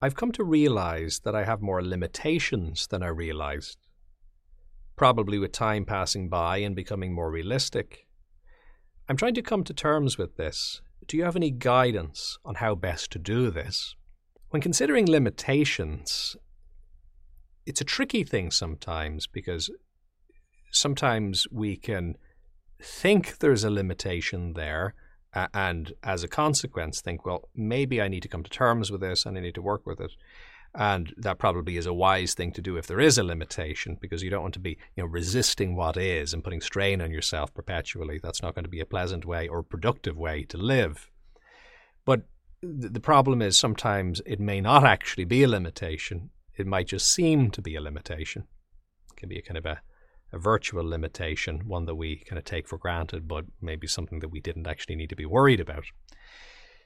I've come to realize that I have more limitations than I realized. Probably with time passing by and becoming more realistic. I'm trying to come to terms with this. Do you have any guidance on how best to do this? When considering limitations, it's a tricky thing sometimes because sometimes we can think there's a limitation there and as a consequence think, well, maybe I need to come to terms with this and I need to work with it. And that probably is a wise thing to do if there is a limitation, because you don't want to be, you know, resisting what is and putting strain on yourself perpetually. That's not going to be a pleasant way or productive way to live. But the problem is sometimes it may not actually be a limitation. It might just seem to be a limitation. It can be a kind of a a virtual limitation, one that we kind of take for granted, but maybe something that we didn't actually need to be worried about.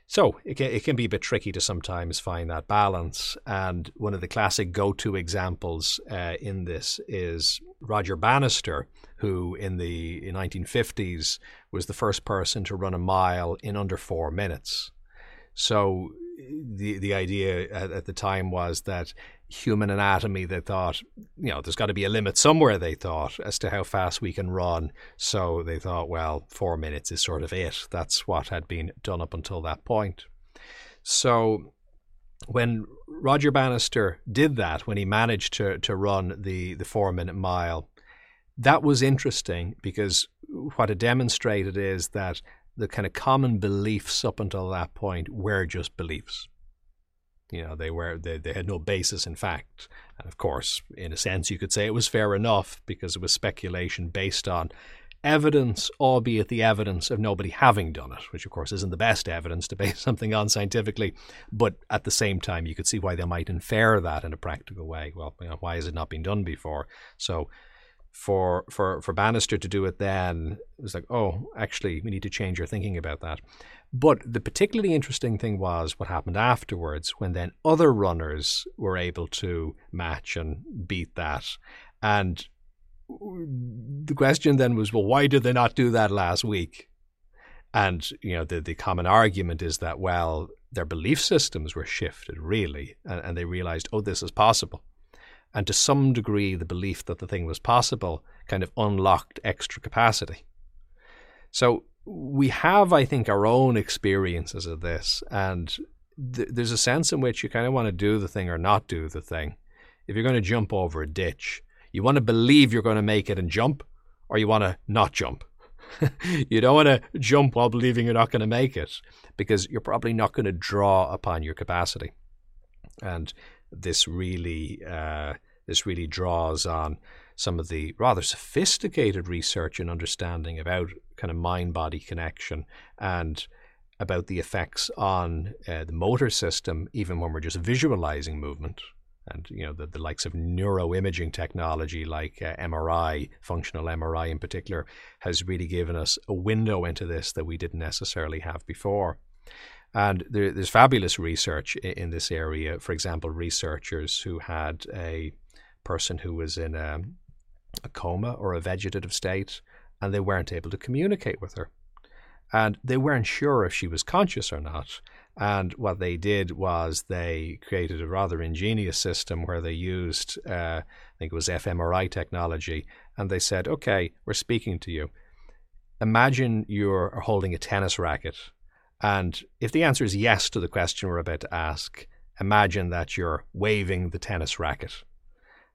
So it can, it can be a bit tricky to sometimes find that balance. And one of the classic go to examples uh, in this is Roger Bannister, who in the 1950s was the first person to run a mile in under four minutes. So the the idea at, at, the time was that human anatomy they thought you know there's got to be a limit somewhere they thought as to how fast we can run. So they thought well 4 minutes is sort of it. That's what had been done up until that point. So when Roger Bannister did that when he managed to to run the the 4 minute mile that was interesting because what it demonstrated is that the kind of common beliefs up until that point were just beliefs. You know, they were they, they had no basis in fact. And of course, in a sense you could say it was fair enough because it was speculation based on evidence, albeit the evidence of nobody having done it, which of course isn't the best evidence to base something on scientifically. But at the same time, you could see why they might infer that in a practical way. Well, you know, why has it not been done before? So for for for Bannister to do it then it was like oh actually we need to change our thinking about that. But the particularly interesting thing was what happened afterwards when then other runners were able to match and beat that. And the question then was well why did they not do that last week? And you know the the common argument is that well their belief systems were shifted really and, and they realized oh this is possible and to some degree, the belief that the thing was possible kind of unlocked extra capacity. So we have, I think, our own experiences of this, and th- there's a sense in which you kind of want to do the thing or not do the thing. If you're going to jump over a ditch, you want to believe you're going to make it and jump, or you want to not jump. you don't want to jump while believing you're not going to make it because you're probably not going to draw upon your capacity. And this really uh, this really draws on some of the rather sophisticated research and understanding about kind of mind body connection and about the effects on uh, the motor system, even when we're just visualizing movement. And you know the, the likes of neuroimaging technology, like uh, MRI, functional MRI in particular, has really given us a window into this that we didn't necessarily have before. And there, there's fabulous research in, in, this area. For example, researchers who had a person who was in a, a coma or a vegetative state and they weren't able to communicate with her. And they weren't sure if she was conscious or not. And what they did was they created a rather ingenious system where they used, uh, I think it was fMRI technology, and they said, okay, we're speaking to you. Imagine you're holding a tennis racket and if the answer is yes to the question we're about to ask, imagine that you're waving the tennis racket.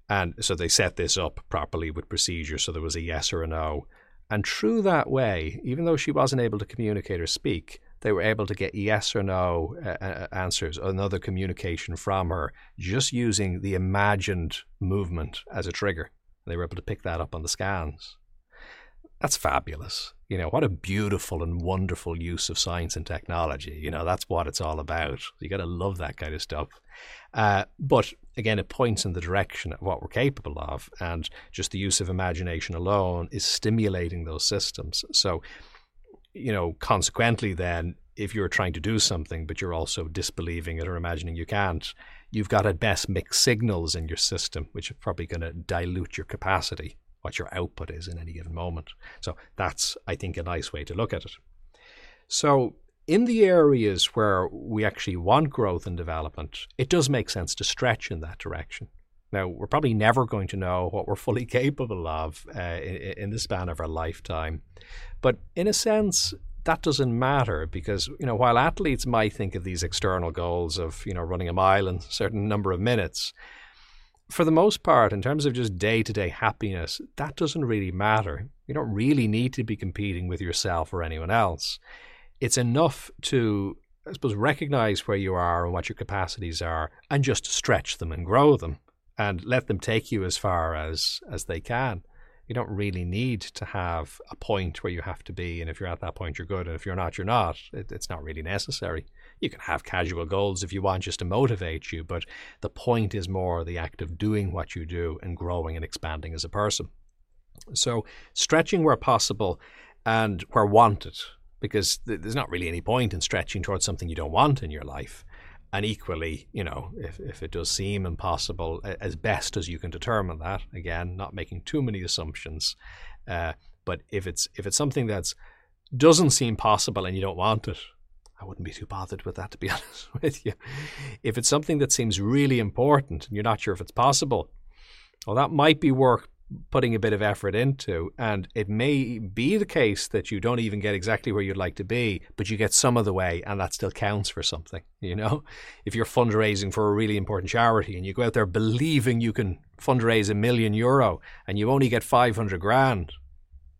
And so they set this up properly with procedure. So there was a yes or a no. And through that way, even though she wasn't able to communicate or speak, they were able to get yes or no uh, uh answers, another communication from her, just using the imagined movement as a trigger. They were able to pick that up on the scans. That's fabulous. You know, what a beautiful and wonderful use of science and technology. You know, that's what it's all about. You got to love that kind of stuff. Uh, but again, it points in the direction of what we're capable of, and just the use of imagination alone is stimulating those systems. So, you know, consequently, then, if you're trying to do something, but you're also disbelieving it or imagining you can't, you've got at best mixed signals in your system, which are probably going to dilute your capacity what your output is in any given moment. So that's, I think, a nice way to look at it. So in the areas where we actually want growth and development, it does make sense to stretch in that direction. Now, we're probably never going to know what we're fully capable of uh, in, in the span of our lifetime. But in a sense, that doesn't matter because, you know, while athletes might think of these external goals of, you know, running a mile in a certain number of minutes, for the most part, in terms of just day to day happiness, that doesn't really matter. You don't really need to be competing with yourself or anyone else. It's enough to, I suppose, recognize where you are and what your capacities are and just stretch them and grow them and let them take you as far as, as they can. You don't really need to have a point where you have to be. And if you're at that point, you're good. And if you're not, you're not. It, it's not really necessary. You can have casual goals if you want just to motivate you, but the point is more the act of doing what you do and growing and expanding as a person. So, stretching where possible and where wanted, because there's not really any point in stretching towards something you don't want in your life. And equally, you know, if, if it does seem impossible, as best as you can determine that, again, not making too many assumptions, uh, but if it's if it's something that's doesn't seem possible and you don't want it, I wouldn't be too bothered with that, to be honest with you. If it's something that seems really important and you're not sure if it's possible, well, that might be worth putting a bit of effort into. And it may be the case that you don't even get exactly where you'd like to be, but you get some of the way, and that still counts for something. You know, if you're fundraising for a really important charity and you go out there believing you can fundraise a million euro and you only get 500 grand,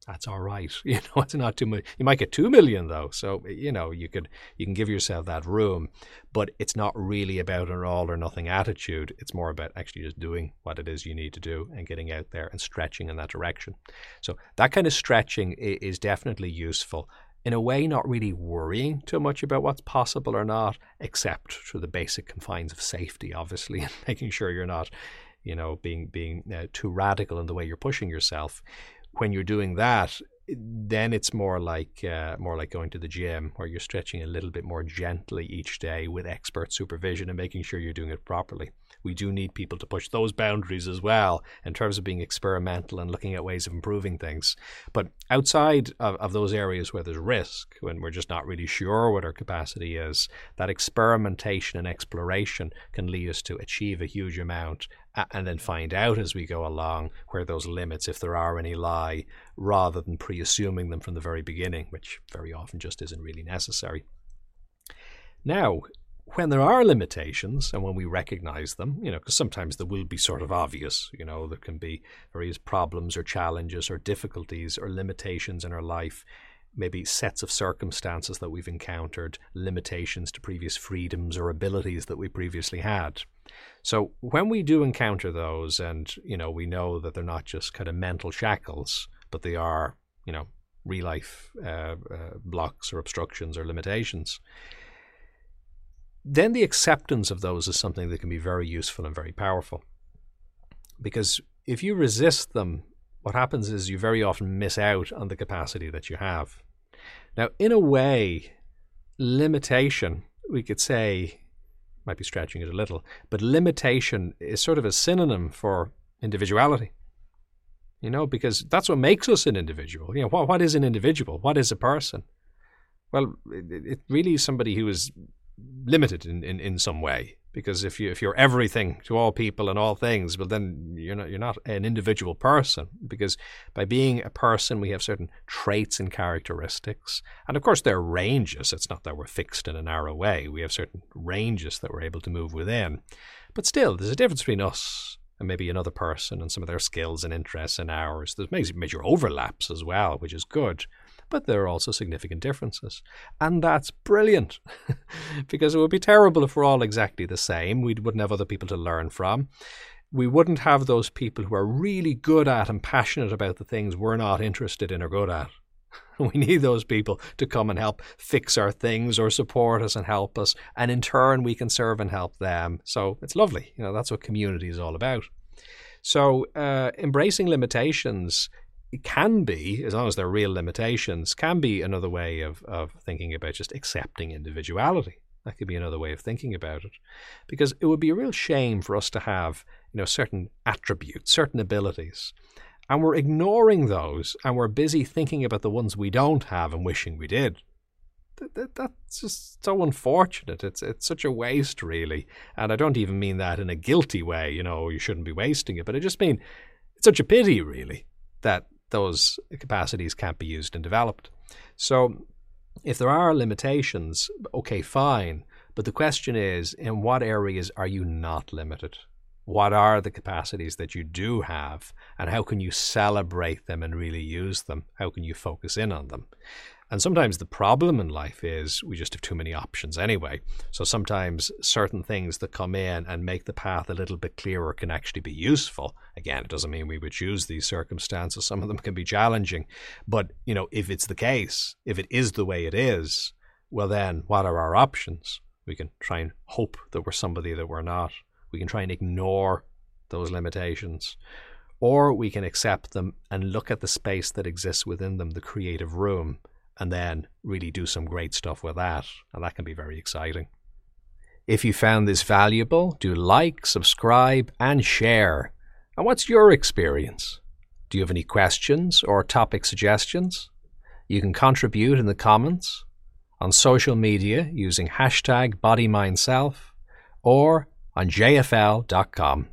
that's all right. You know, it's not too much. You might get two million though, so you know you could you can give yourself that room, but it's not really about an all or nothing attitude. It's more about actually just doing what it is you need to do and getting out there and stretching in that direction. So that kind of stretching is definitely useful. In a way, not really worrying too much about what's possible or not, except through the basic confines of safety, obviously, and making sure you're not, you know, being being uh, too radical in the way you're pushing yourself when you're doing that, then it's more like uh, more like going to the gym, where you're stretching a little bit more gently each day with expert supervision and making sure you're doing it properly. We do need people to push those boundaries as well in terms of being experimental and looking at ways of improving things. But outside of, of those areas where there's risk, when we're just not really sure what our capacity is, that experimentation and exploration can lead us to achieve a huge amount and then find out as we go along where those limits, if there are any, lie, rather than pre assuming them from the very beginning, which very often just isn't really necessary. Now, when there are limitations and when we recognize them, you know, because sometimes there will be sort of obvious, you know, there can be various problems or challenges or difficulties or limitations in our life maybe sets of circumstances that we've encountered, limitations to previous freedoms or abilities that we previously had. So when we do encounter those, and you know, we know that they're not just kind of mental shackles, but they are, you know, real life uh, uh, blocks or obstructions or limitations. Then the acceptance of those is something that can be very useful and very powerful. Because if you resist them, what happens is you very often miss out on the capacity that you have. Now, in a way, limitation, we could say, might be stretching it a little, but limitation is sort of a synonym for individuality. You know, because that's what makes us an individual. You know, what, what is an individual? What is a person? Well, it, it really is somebody who is limited in, in, in some way because if you if you're everything to all people and all things, well then you're not you're not an individual person because by being a person we have certain traits and characteristics, and of course there are ranges. It's not that we're fixed in a narrow way. We have certain ranges that we're able to move within, but still there's a difference between us and maybe another person and some of their skills and interests and ours. There's major overlaps as well, which is good but there are also significant differences. And that's brilliant because it would be terrible if we're all exactly the same. We wouldn't have other people to learn from. We wouldn't have those people who are really good at and passionate about the things we're not interested in or good at. We need those people to come and help fix our things or support us and help us. And in turn, we can serve and help them. So it's lovely. You know, that's what community is all about. So uh, embracing limitations it can be, as long as there are real limitations, can be another way of, of thinking about just accepting individuality. That could be another way of thinking about it. Because it would be a real shame for us to have, you know, certain attributes, certain abilities. And we're ignoring those and we're busy thinking about the ones we don't have and wishing we did. that's just so unfortunate. It's it's such a waste, really. And I don't even mean that in a guilty way. You know, you shouldn't be wasting it, but I just mean it's such a pity, really, that those capacities can't be used and developed. So, if there are limitations, okay, fine. But the question is, in what areas are you not limited? What are the capacities that you do have, and how can you celebrate them and really use them? How can you focus in on them? And sometimes the problem in life is we just have too many options anyway. So sometimes certain things that come in and make the path a little bit clearer can actually be useful. Again, it doesn't mean we would choose these circumstances. Some of them can be challenging. But, you know, if it's the case, if it is the way it is, well, then what are our options? We can try and hope that we're somebody that we're not. We can try and ignore those limitations. Or we can accept them and look at the space that exists within them, the creative room, and then really do some great stuff with that. And that can be very exciting. If you found this valuable, do like, subscribe, and share. And what's your experience? Do you have any questions or topic suggestions? You can contribute in the comments, on social media using hashtag BodyMindSelf, or on jfl.com.